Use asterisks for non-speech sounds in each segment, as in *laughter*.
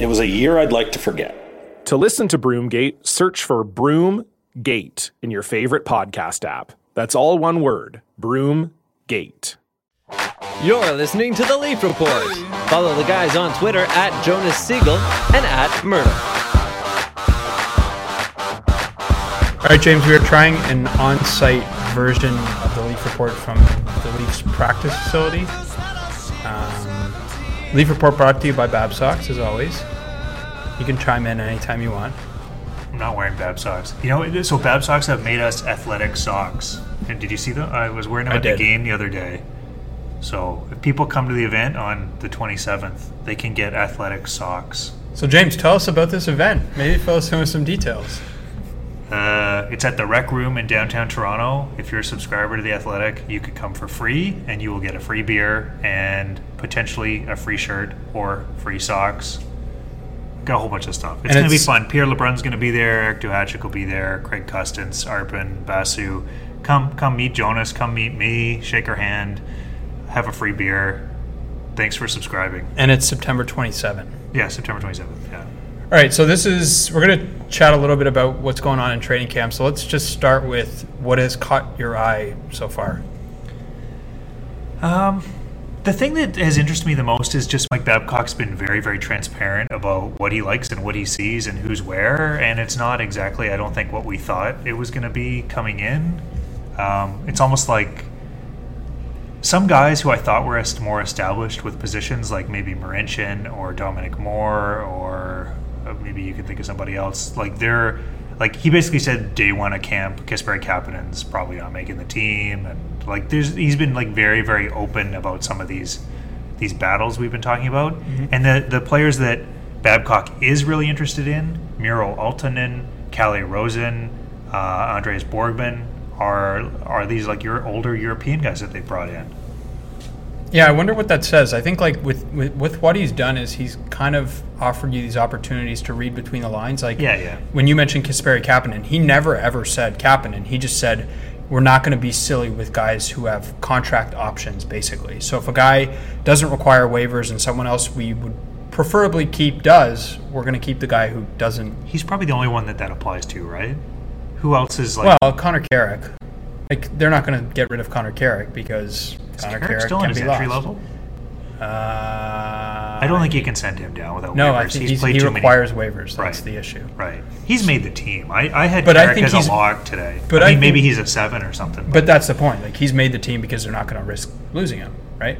It was a year I'd like to forget. To listen to Broomgate, search for Broomgate in your favorite podcast app. That's all one word Broomgate. You're listening to The Leaf Report. Follow the guys on Twitter at Jonas Siegel and at Mirtle. All right, James, we are trying an on site version of the Leaf Report from the Leafs practice facility. Um, Leaf Report brought to you by Bab Socks, as always. You can chime in anytime you want. I'm not wearing Bab socks. You know, so Bab socks have made us athletic socks. And did you see them? I was wearing them I at did. the game the other day. So if people come to the event on the 27th, they can get athletic socks. So, James, tell us about this event. Maybe fill us in with some details. Uh, it's at the Rec Room in downtown Toronto. If you're a subscriber to the Athletic, you could come for free, and you will get a free beer and potentially a free shirt or free socks. Got a whole bunch of stuff. It's going to be fun. Pierre LeBrun's going to be there. Eric Duhatschek will be there. Craig Custance, Arpon, Basu. Come, come meet Jonas. Come meet me. Shake her hand. Have a free beer. Thanks for subscribing. And it's September 27th. Yeah, September 27th. Yeah. All right, so this is, we're going to chat a little bit about what's going on in training camp. So, let's just start with what has caught your eye so far. Um, the thing that has interested me the most is just Mike Babcock's been very, very transparent about what he likes and what he sees and who's where, and it's not exactly, I don't think, what we thought it was going to be coming in. Um, it's almost like some guys who I thought were more established with positions, like maybe Marincin or Dominic Moore, or maybe you could think of somebody else. Like they're like he basically said day one at camp, Kasperi Kapanen's probably not making the team, and like there's he's been like very very open about some of these these battles we've been talking about, and the the players that Babcock is really interested in, Miro Aaltonen, Kalle Rosen, uh, Andreas Borgman. Are, are these like your older European guys that they brought in? Yeah, I wonder what that says. I think like with, with with what he's done is he's kind of offered you these opportunities to read between the lines. Like Yeah, yeah. when you mentioned Kasperi Kapanen, he never ever said Kapanen. He just said we're not going to be silly with guys who have contract options, basically. So if a guy doesn't require waivers and someone else we would preferably keep does, we're going to keep the guy who doesn't. He's probably the only one that that applies to, right? Who else is like? Well, Connor Carrick. Like they're not going to get rid of Connor Carrick because is Connor Carrick Carrick still can in his be entry lost. level? Uh, I don't think you can send him down without No, waivers. I think he's played he too requires many. waivers. That's Right. the issue. Right. He's made the team. I, I had But I Carrick think as he's- a lock today. but I I mean, maybe think- he's a seven or something. But that's the point. Like he's made the team because they're not going to risk losing him, right?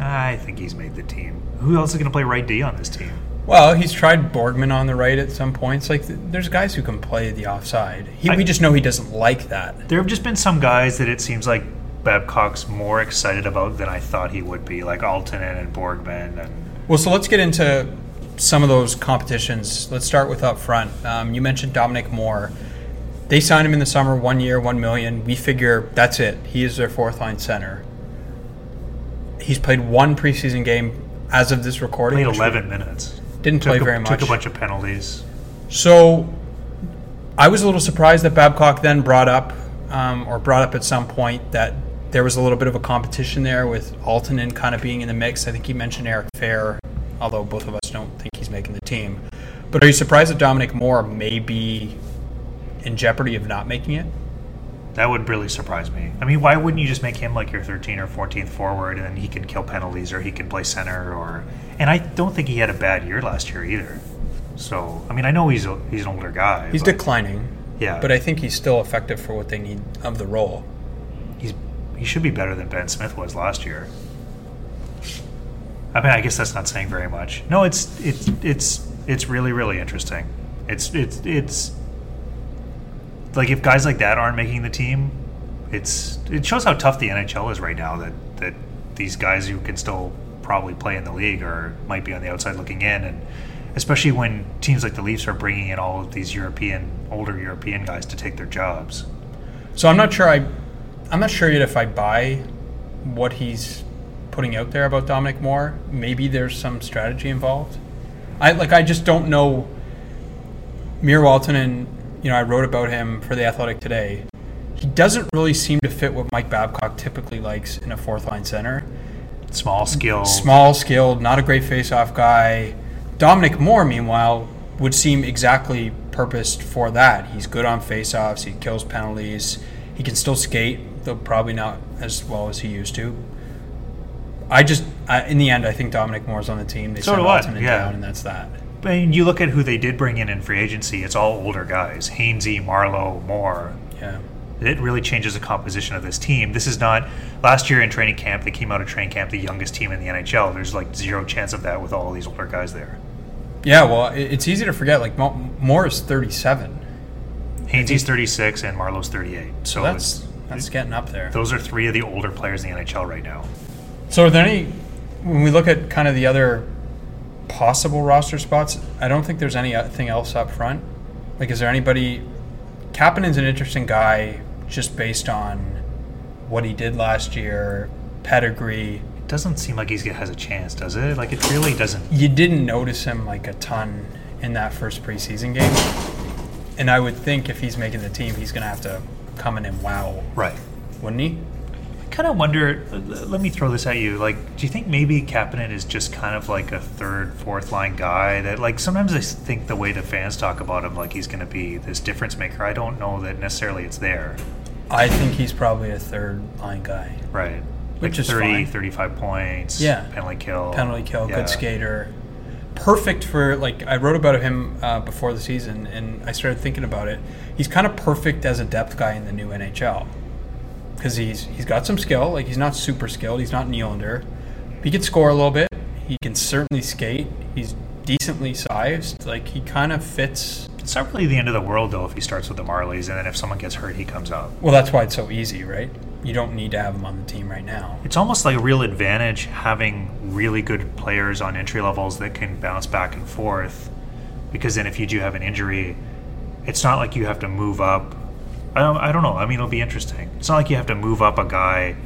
I think he's made the team. Who else is going to play right D on this team? Well, he's tried Borgman on the right at some points. Like th- there's guys who can play the offside. He, I- we just know he doesn't like that. There have just been some guys that it seems like Babcock's more excited about than I thought he would be, like Aaltonen and Borgman. And Well, so let's get into some of those competitions. Let's start with up front. Um, you mentioned Dominic Moore. They signed him in the summer, one year, one million. We figure that's it. He is their fourth line center. He's played one preseason game as of this recording. played 11 minutes. Didn't play a, very much. Took a bunch of penalties. So I was a little surprised that Babcock then brought up, um, or brought up at some point, that there was a little bit of a competition there with Aaltonen kind of being in the mix. I think he mentioned Eric Fehr, although both of us don't think he's making the team. But are you surprised that Dominic Moore may be in jeopardy of not making it? That would really surprise me. I mean, why wouldn't you just make him like your 13 or 14th forward, and then he can kill penalties, or he can play center, or? And I don't think he had a bad year last year either. So, I mean, I know he's a, he's an older guy. He's but declining, Yeah, but I think he's still effective for what they need of the role. he's he should be better than Ben Smith was last year. I mean, I guess that's not saying very much. No, it's it's it's it's really really interesting. It's it's it's like if guys like that aren't making the team, it's it shows how tough the NHL is right now. That that these guys who can still probably play in the league or might be on the outside looking in, and especially when teams like the Leafs are bringing in all of these European older European guys to take their jobs. So I'm not sure. I I'm not sure yet if I buy what he's putting out there about Dominic Moore. Maybe there's some strategy involved. I like. I just don't know. Mir Walton and you know I wrote about him for the Athletic today. He doesn't really seem to fit what Mike Babcock typically likes in a fourth line center. Small skill, Small, skilled, not a great face-off guy. Dominic Moore, meanwhile, would seem exactly purposed for that. He's good on face-offs. He kills penalties. He can still skate, though probably not as well as he used to. I just, I, in the end, I think Dominic Moore's on the team. They So do I, yeah. down, and that's that. I mean, you look at who they did bring in in free agency. It's all older guys: Hainsey, Marleau, Moore. Yeah. It really changes the composition of this team. This is not last year in training camp. They came out of training camp the youngest team in the NHL. There's like zero chance of that with all these older guys there. Yeah, well, it's easy to forget. Like Mo- Moore is 37. Hainsey's 36 and Marleau's 38. So So that's it's- that's getting up there. those are three of the older players in the NHL right now. So are there any when we look at kind of the other possible roster spots, I don't think there's anything else up front. Like is there anybody Kapanen's an interesting guy just based on what he did last year, pedigree. It doesn't seem like he has a chance, does it? Like it really doesn't. You didn't notice him like a ton in that first preseason game. And I would think if he's making the team, he's going to have to come in wow, Right. wouldn't he? I kind of wonder. Let me throw this at you. Like, do you think maybe Kapanen is just kind of like a third, fourth line guy that, like, sometimes I think the way the fans talk about him, like he's going to be this difference maker. I don't know that necessarily it's there. I think he's probably a third line guy. Right. Which like is 30, fine. 35 points. Yeah. Penalty kill. penalty kill, Yeah. good skater. Perfect for like I wrote about him uh, before the season, and I started thinking about it. He's kind of perfect as a depth guy in the new NHL because he's he's got some skill. Like he's not super skilled. He's not Nylander. He can score a little bit. He can certainly skate. He's decently sized. Like he kind of fits. It's not really the end of the world, though, if he starts with the Marlies and then if someone gets hurt, he comes up. Well, that's why it's so easy, right? You don't need to have him on the team right now. It's almost like a real advantage having really good players on entry levels that can bounce back and forth. Because then, if you do have an injury, it's not like you have to move up. I don't, I don't know. I mean, it'll be interesting. It's not like you have to move up a guy.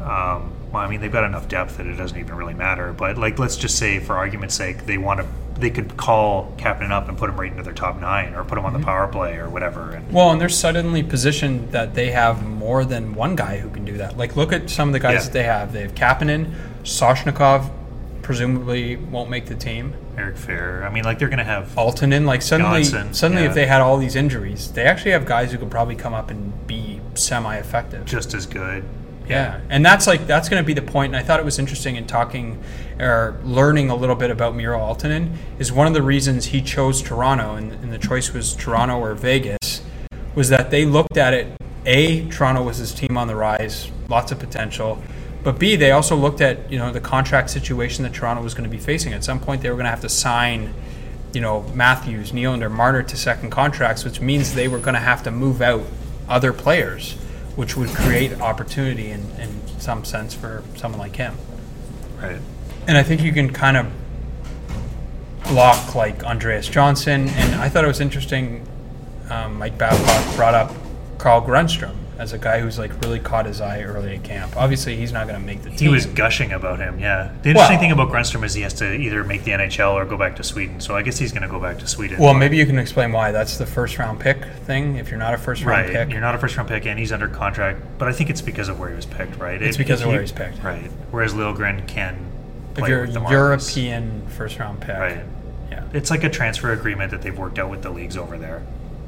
Um, well, I mean, they've got enough depth that it doesn't even really matter. But like, let's just say, for argument's sake, they want to. They could call Kapanen up and put him right into their top nine, or put him on the mm-hmm. power play, or whatever. And Well, and they're suddenly positioned that they have more than one guy who can do that. Like, look at some of the guys Yeah. that they have. They have Kapanen, Soshnikov, presumably won't make the team. Eric Fehr. I mean, like they're going to have Aaltonen, like suddenly, Johnsson, suddenly, yeah. if they had all these injuries, they actually have guys who could probably come up and be semi-effective. just as good. Yeah, and that's like that's going to be the point. And I thought it was interesting in talking or learning a little bit about Miro Aaltonen is one of the reasons he chose Toronto, and, and the choice was Toronto or Vegas, was that they looked at it. A, Toronto was his team on the rise, lots of potential, but B, they also looked at you know the contract situation that Toronto was going to be facing. At some point, they were going to have to sign. You know Matthews, Nylander, Marner to second contracts, which means they were going to have to move out other players which would create opportunity in, in some sense for someone like him. Right. And I think you can kind of block like Andreas Johnsson. And I thought it was interesting. Um, Mike Babcock brought up Carl Grundstrom as a guy who's like really caught his eye early at camp. Obviously, he's not going to make the team. He was gushing about him, yeah. The interesting Well- thing about Grundstrom is he has to either make the NHL or go back to Sweden. So I guess he's going to go back to Sweden. well, maybe you can explain why. That's the first round pick thing. If you're not a first round right. pick, You're not a first round pick, and he's under contract. But I think it's because of where he was picked, right? It's If- because of where he- he's picked. Right. Whereas Liljegren can if you're with the a European first round pick, Right. Yeah. It's like a transfer agreement that they've worked out with the leagues over there.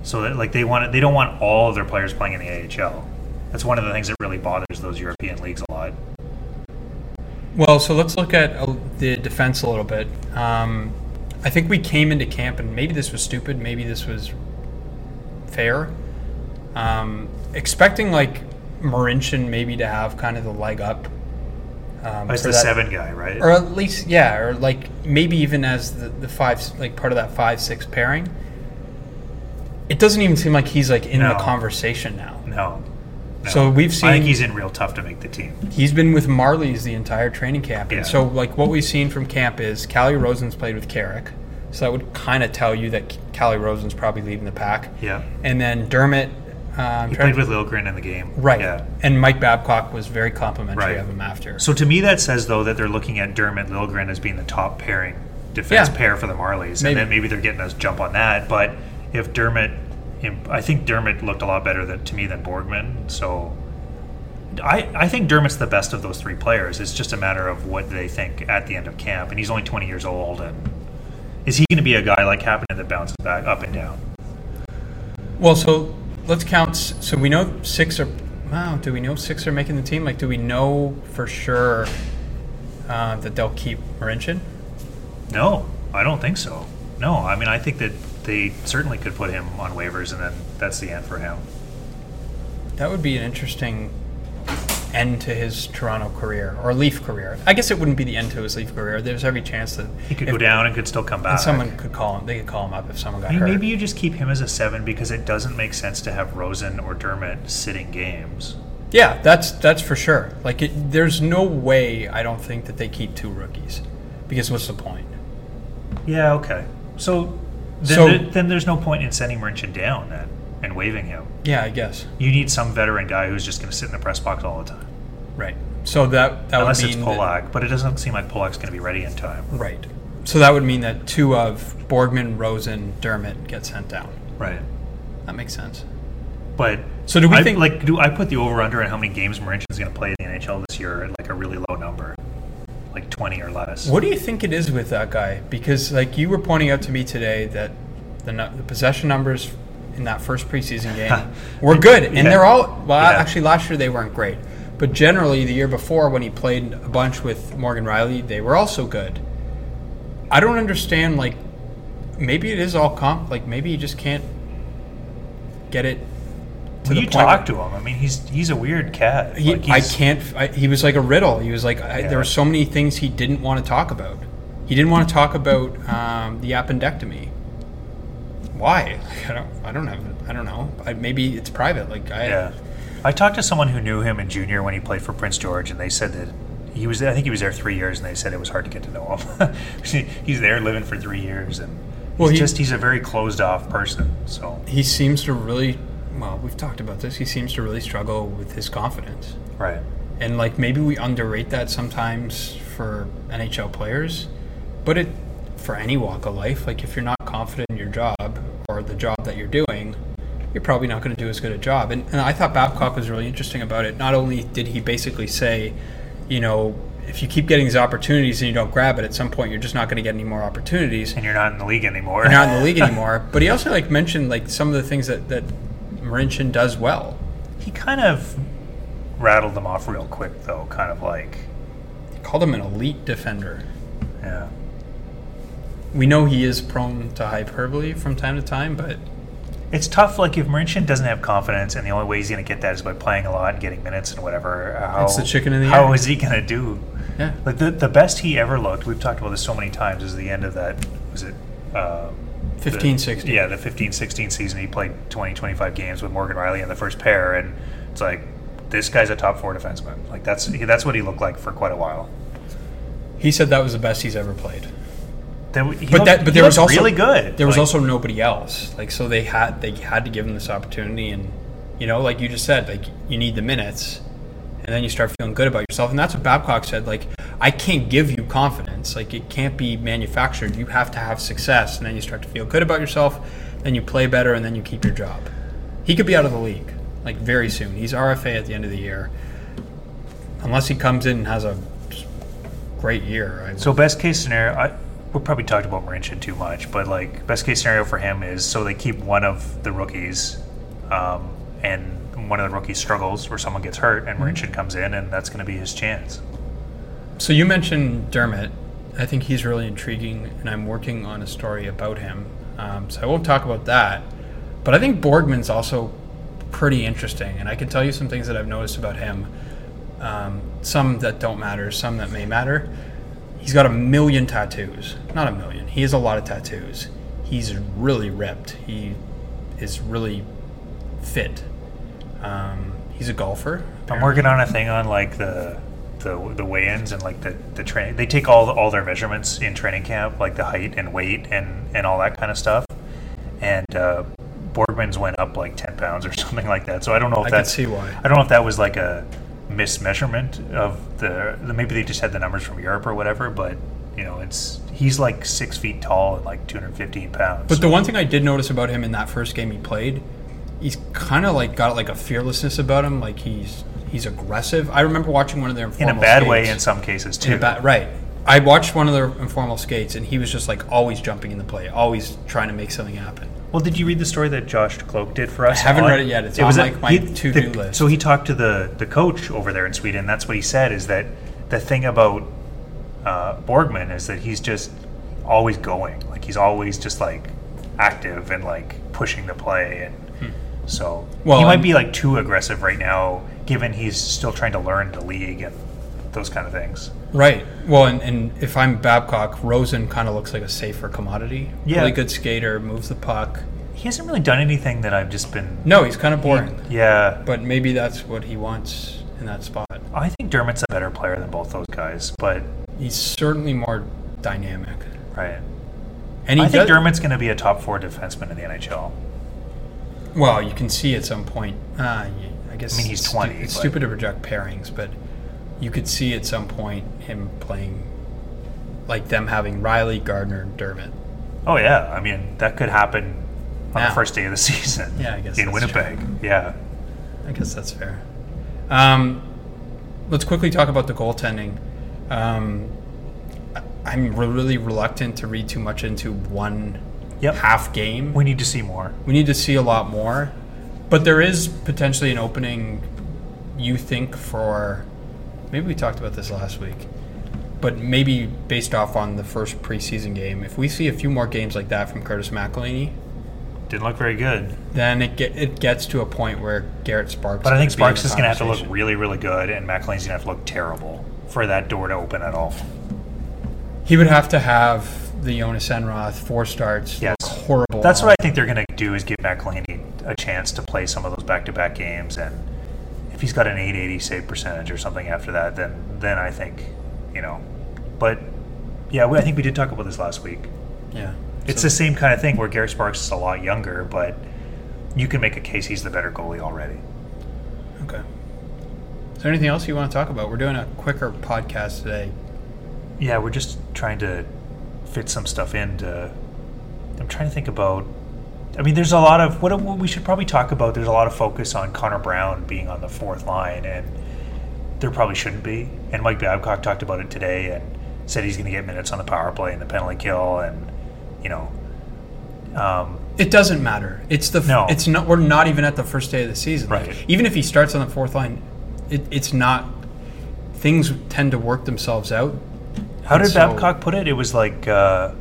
So that like they want they don't want all of their players playing in the AHL. That's one of the things that really bothers those European leagues a lot. Well, so let's look at uh, the defense a little bit. Um, I think we came into camp, and maybe this was stupid, maybe this was fair. Um, expecting like Marincin maybe to have kind of the leg up Um, As the that- seven guy, right? or at least yeah, or like maybe even as the, the five, like part of that five six pairing. It doesn't even seem like he's like in the conversation now. no. no. So we've I think seen- he's in real tough to make the team. He's been with Marlies the entire training camp, and so like what we've seen from camp is Kalle Rosen's played with Carrick, so that would kind of tell you that Kalle Rosen's probably leading the pack. Yeah. and then Dermott. Um, He played with Liljegren in the game. right, Yeah. and Mike Babcock was very complimentary Right. of him after. So to me, that says though that they're looking at Dermott Lilgren as being the top pairing defense Yeah. pair for the Marlies, Maybe. and then maybe they're getting us jump on that. But if Dermott, I think Dermott looked a lot better than, to me than Borgman. So I I think Dermott's the best of those three players. It's just a matter of what they think at the end of camp, and he's only 20 years old. And is he going to be a guy like Kapanen that bounces back up and down? Well, so let's count. So we know six are. Wow, do we know six are making the team? Like, do we know for sure uh, that they'll keep Marincin? No, I don't think so. No, I mean I think that they certainly could put him on waivers, and then that's the end for him. That would be an interesting end to his Toronto career or Leaf career. I guess it wouldn't be the end to his Leaf career. There's every chance that He could if- go down and could still come back. someone could call him. They could call him up if someone got I mean, hurt. maybe you just keep him as a seven because it doesn't make sense to have Rosen or Dermott sitting games. Yeah, that's that's for sure. Like, it, there's no way I don't think that they keep two rookies, because what's the point? Yeah, okay. So then, So- there- then there's no point in sending Marincin down then and waving him. Yeah, I guess. You need some veteran guy who's just going to sit in the press box all the time. Right. So that that Unless would it's mean that- Polak, but it doesn't seem like Polak's going to be ready in time. Right. So that would mean that two of Borgman, Rosen, Dermott get sent down. Right. That makes sense. But So do we I, think- like do I put the over under on how many games Marincin's going to play in the NHL this year at like a really low number, like twenty or less? What do you think it is with that guy? Because like you were pointing out to me today that the, the possession numbers in that first preseason *laughs* game were good, and Yeah. they're all well. Yeah. Actually, last year they weren't great, but generally the year before when he played a bunch with Morgan Rielly, they were also good. I don't understand. Like maybe it is all comp. Like maybe you just can't get it. To you talk to him. I mean, he's he's a weird cat. He, Like, I can't. I, he was like a riddle. He was like I, Yeah. there were so many things he didn't want to talk about. He didn't want to talk about um, the appendectomy. Why? Like, I don't. I don't have. I don't know. I, maybe it's private. Like I. Yeah. I talked to someone who knew him in junior when he played for Prince George, and they said that he was. I think he was there three years, and they said it was hard to get to know him. *laughs* he's there living for three years, and Well, he's he- just he's a very closed off person. So He seems to really. Well, we've talked about this. He seems to really struggle with his confidence, right. and like maybe we underrate that sometimes for NHL players, but it for any walk of life. Like if you're not confident in your job or the job that you're doing, you're probably not going to do as good a job. And, and I thought Babcock was really interesting about it. Not only did he basically say, you know, if you keep getting these opportunities and you don't grab it, at some point you're just not going to get any more opportunities. And you're not in the league anymore. You're not in the league *laughs* anymore. But he also like mentioned like some of the things that that Marincin does well. he kind of rattled them off real quick, though. Kind of like, He called him an elite defender. yeah. We know he is prone to hyperbole from time to time, but It's tough. Like if Marincin doesn't have confidence, and the only way he's going to get that is by playing a lot and getting minutes and whatever. How, It's the chicken and the How egg. is he going to do? yeah. Like the the best he ever looked. We've talked about this so many times. Is the end of that? Was it? Uh, 15, the- 16. Yeah, the 15-16 season. He played 20, 25 games with Morgan Rielly in the first pair, and it's like this guy's a top four defenseman. Like that's that's what he looked like for quite a while. He said that was the best he's ever played. That, but looked- that but there was also really good. There was Like, also nobody else. Like so they had they had to give him this opportunity and you know like you just said like you need the minutes and then you start feeling good about yourself and that's what Babcock said like I can't give you confidence like it can't be manufactured you have to have success and then you start to feel good about yourself then you play better and then you keep your job. He could be out of the league like very soon. He's RFA at the end of the year. Unless he comes in and has a great year. I, So best case scenario, I, we probably talked about Marincin too much, but like best case scenario for him is so they keep one of the rookies, um, and one of the rookies struggles or someone gets hurt, and Marincin comes in, and that's going to be his chance. So you mentioned Dermott. I think he's really intriguing, and I'm working on a story about him. Um, so I won't talk about that. But I think Borgman's also pretty interesting, and I can tell you some things that I've noticed about him. Um, some that don't matter, some that may matter. He's got a million tattoos. Not a million. He has a lot of tattoos. He's really ripped. He is really fit. Um, he's a golfer. I'm working on a thing on like the the, the weigh-ins and like the the train. They take all all their measurements in training camp, like the height and weight and and all that kind of stuff. And uh, Borgman's went up like ten pounds or *laughs* something like that. So I don't know if I that's see why. I don't know if that was like a mismeasurement of the, the maybe they just had the numbers from Europe or whatever. But you know, it's he's like six feet tall and like 215 pounds. But the one thing I did notice about him in that first game he played, he's kind of like got like a fearlessness about him. Like he's he's aggressive. I remember watching one of their in a bad way skates. in some cases In too. a ba- right. I watched one of their informal skates, and he was just like always jumping in the play, always trying to make something happen. Well, did you read the story that Josh Kloke did for us? I haven't read it yet. It's on, like, my he- to-do the- list. So he talked to the the coach over there in Sweden. That's what he said is that the thing about uh, Borgman is that he's just always going. Like he's always just like active and like pushing the play, and so Hmm. Well, he might and- be like too aggressive right now, given he's still trying to learn the league and those kind of things. Right. Well, and, and if I'm Babcock, Rosen kind of looks like a safer commodity. Yeah. Really good skater, moves the puck. He hasn't really done anything that I've just been. No, he's kind of boring. Yeah, But maybe that's what he wants in that spot. I think Dermott's a better player than both those guys, but He's certainly more dynamic. right. And he I think does, Dermott's going to be a top four defenseman in the NHL. Well, you can see at some point. Uh, I guess I mean, he's it's 20, It's stupid to project pairings, but you could see at some point him playing like them having Rielly, Gardiner, and Dermott. Oh yeah, I mean that could happen on Now. the first day of the *laughs* season. Yeah, I guess in Winnipeg. Yeah, I guess that's fair. Um, let's quickly talk about the goaltending. Um, I'm really reluctant to read too much into one Yep. half game. we need to see more. We need to see a lot more, but there is potentially an opening. You think for maybe we talked about this last week, but maybe based off on the first preseason game, if we see a few more games like that from Curtis McElhinney, Didn't look very good, then it get it gets to a point where Garrett Sparks. but I think could be in Sparks is going to have to look really, really good, and McLean's going to have to look terrible for that door to open at all. He would have to have the Jonas Enroth four starts. Yes. horrible. That's what I think they're going to do is give McElhaney a chance to play some of those back-to-back games, and if he's got an 880 save percentage or something after that, then then I think, you know, but yeah, we, I think we did talk about this last week. Yeah. It's So- the same kind of thing where Garrett Sparks is a lot younger, but you can make a case he's the better goalie already. Okay. Is there anything else you want to talk about? We're doing a quicker podcast today. Yeah, we're just trying to fit some stuff in. To, I'm trying to think about. I mean, there's a lot of what, what we should probably talk about. There's a lot of focus on Connor Brown being on the fourth line, and there probably shouldn't be. And Mike Babcock talked about it today and said he's going to get minutes on the power play and the penalty kill, and you know, um, It doesn't matter. It's the. No. It's not. We're not even at the first day of the season. Like, Right. even if he starts on the fourth line, it, it's not. Things tend to work themselves out. How did so- Babcock put it? It was like uh,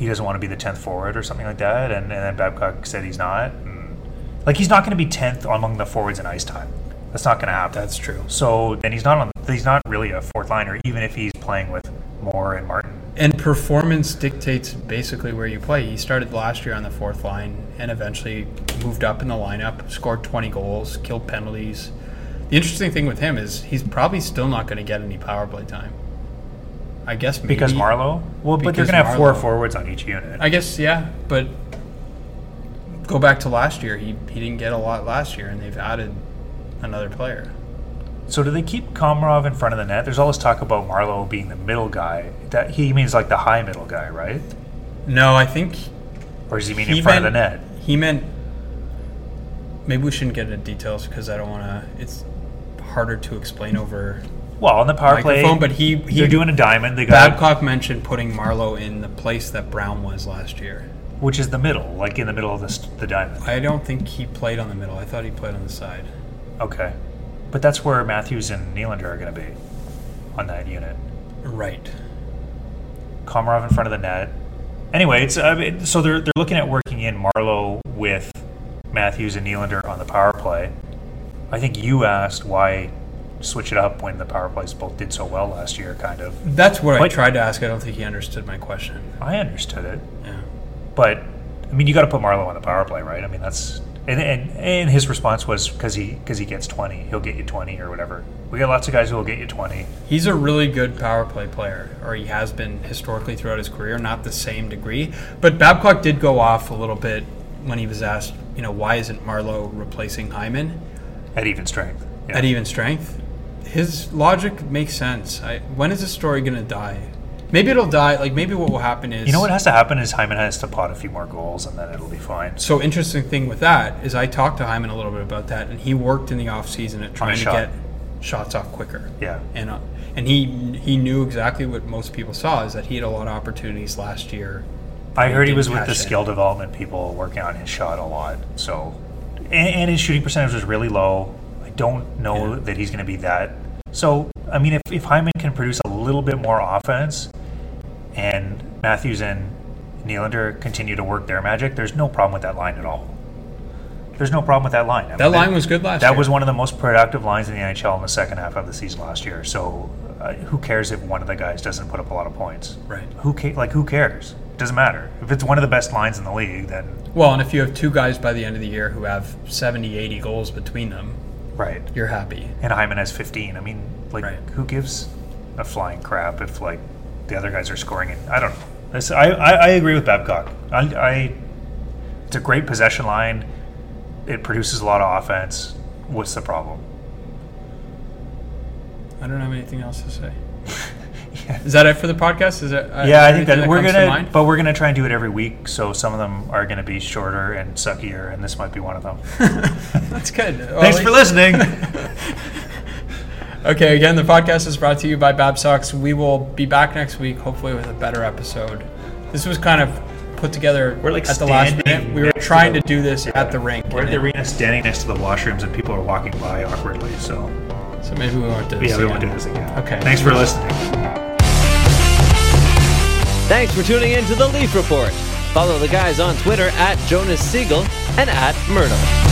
he doesn't want to be the tenth forward or something like that, and, and then Babcock said he's not. And, like he's not going to be tenth among the forwards in ice time. That's not going to happen. That's true. So then he's not on. He's not really a fourth liner, even if he's playing with Moore and Martin. And performance dictates basically where you play. He started last year on the fourth line and eventually moved up in the lineup, scored 20 goals, killed penalties. The interesting thing with him is he's probably still not going to get any power play time. I guess maybe Because Marleau. Well, but they're Because to have four forwards on each unit. I guess yeah, but go back to last year. He he didn't get a lot last year, and they've added another player. So do they keep Komarov in front of the net? There's all this talk about Marleau being the middle guy. That he means like the high middle guy, right? No, I think Or does he mean in front of the net? He meant maybe we shouldn't get into details because I don't want to. It's harder to explain over Well, on the power play. But he he they're doing a diamond. They got Babcock mentioned putting Marleau in the place that Brown was last year. which is the middle, like in the middle of the, the diamond. I don't think he played on the middle. I thought he played on the side. Okay. But that's where Matthews and Nylander are going to be on that unit. Right. Komarov in front of the net. Anyway, it's I mean, so they're they're looking at working in Marleau with Matthews and Nylander on the power play. I think you asked why switch it up when the power plays both did so well last year, kind of. That's what I tried to ask. I don't think he understood my question. I understood it. Yeah. But I mean, you got to put Marleau on the power play, right? I mean, that's and and, and his response was because he because he gets twenty, he'll get you twenty or whatever. We got lots of guys who will get you twenty. He's a really good power play player, or he has been historically throughout his career, not the same degree. But Babcock did go off a little bit when he was asked, you know, why isn't Marleau replacing Hyman at even strength. Yeah. at even strength? His logic makes sense. I, when is this story going to die? Maybe it'll die. Like maybe what will happen is You know what has to happen is Hyman has to pot a few more goals, and then it'll be fine. So interesting thing with that is I talked to Hyman a little bit about that, and he worked in the off season at trying to shot. get shots off quicker. Yeah. and uh, and he he knew exactly what most people saw is that he had a lot of opportunities last year. I heard he was with the in. skill development people working on his shot a lot. So, and, and his shooting percentage was really low. Don't know Yeah. that he's going to be that. So, I mean, if, if Hyman can produce a little bit more offense, and Matthews and Nylander continue to work their magic, there's no problem with that line at all. There's no problem with that line. I That line was good last That year. was one of the most productive lines in the NHL in the second half of the season last year. So, uh, who cares if one of the guys doesn't put up a lot of points? Right. Who ca- like who cares? It doesn't matter. If it's one of the best lines in the league, then Well, and if you have two guys by the end of the year who have 70, 80 goals between them, right. you're happy. And Hyman has 15. I mean, like, Right. who gives a flying crap if like the other guys are scoring? It. I don't know. This, I, I I agree with Babcock. I, I it's a great possession line. It produces a lot of offense. What's the problem? I don't have anything else to say. *laughs* Is that it for the podcast? Is that uh, yeah, I think there that we're comes to gonna, but we're gonna try and do it every week. So some of them are gonna be shorter and suckier, and this might be one of them. *laughs* That's good. Well, *laughs* Thanks for listening. *laughs* Okay, again, the podcast is brought to you by Babsocks. We will be back next week, hopefully with a better episode. This was kind of put together We're, like, at the last minute. We were next to trying the- to do this at the rink, We're at the arena, standing next to the washrooms, and people are walking by awkwardly. So so maybe we won't do this. yeah, we again. won't do this again. Okay. Thanks for listening. Thanks for tuning in to the Leaf Report. Follow the guys on Twitter at Jonas Siegel and at Mirtle.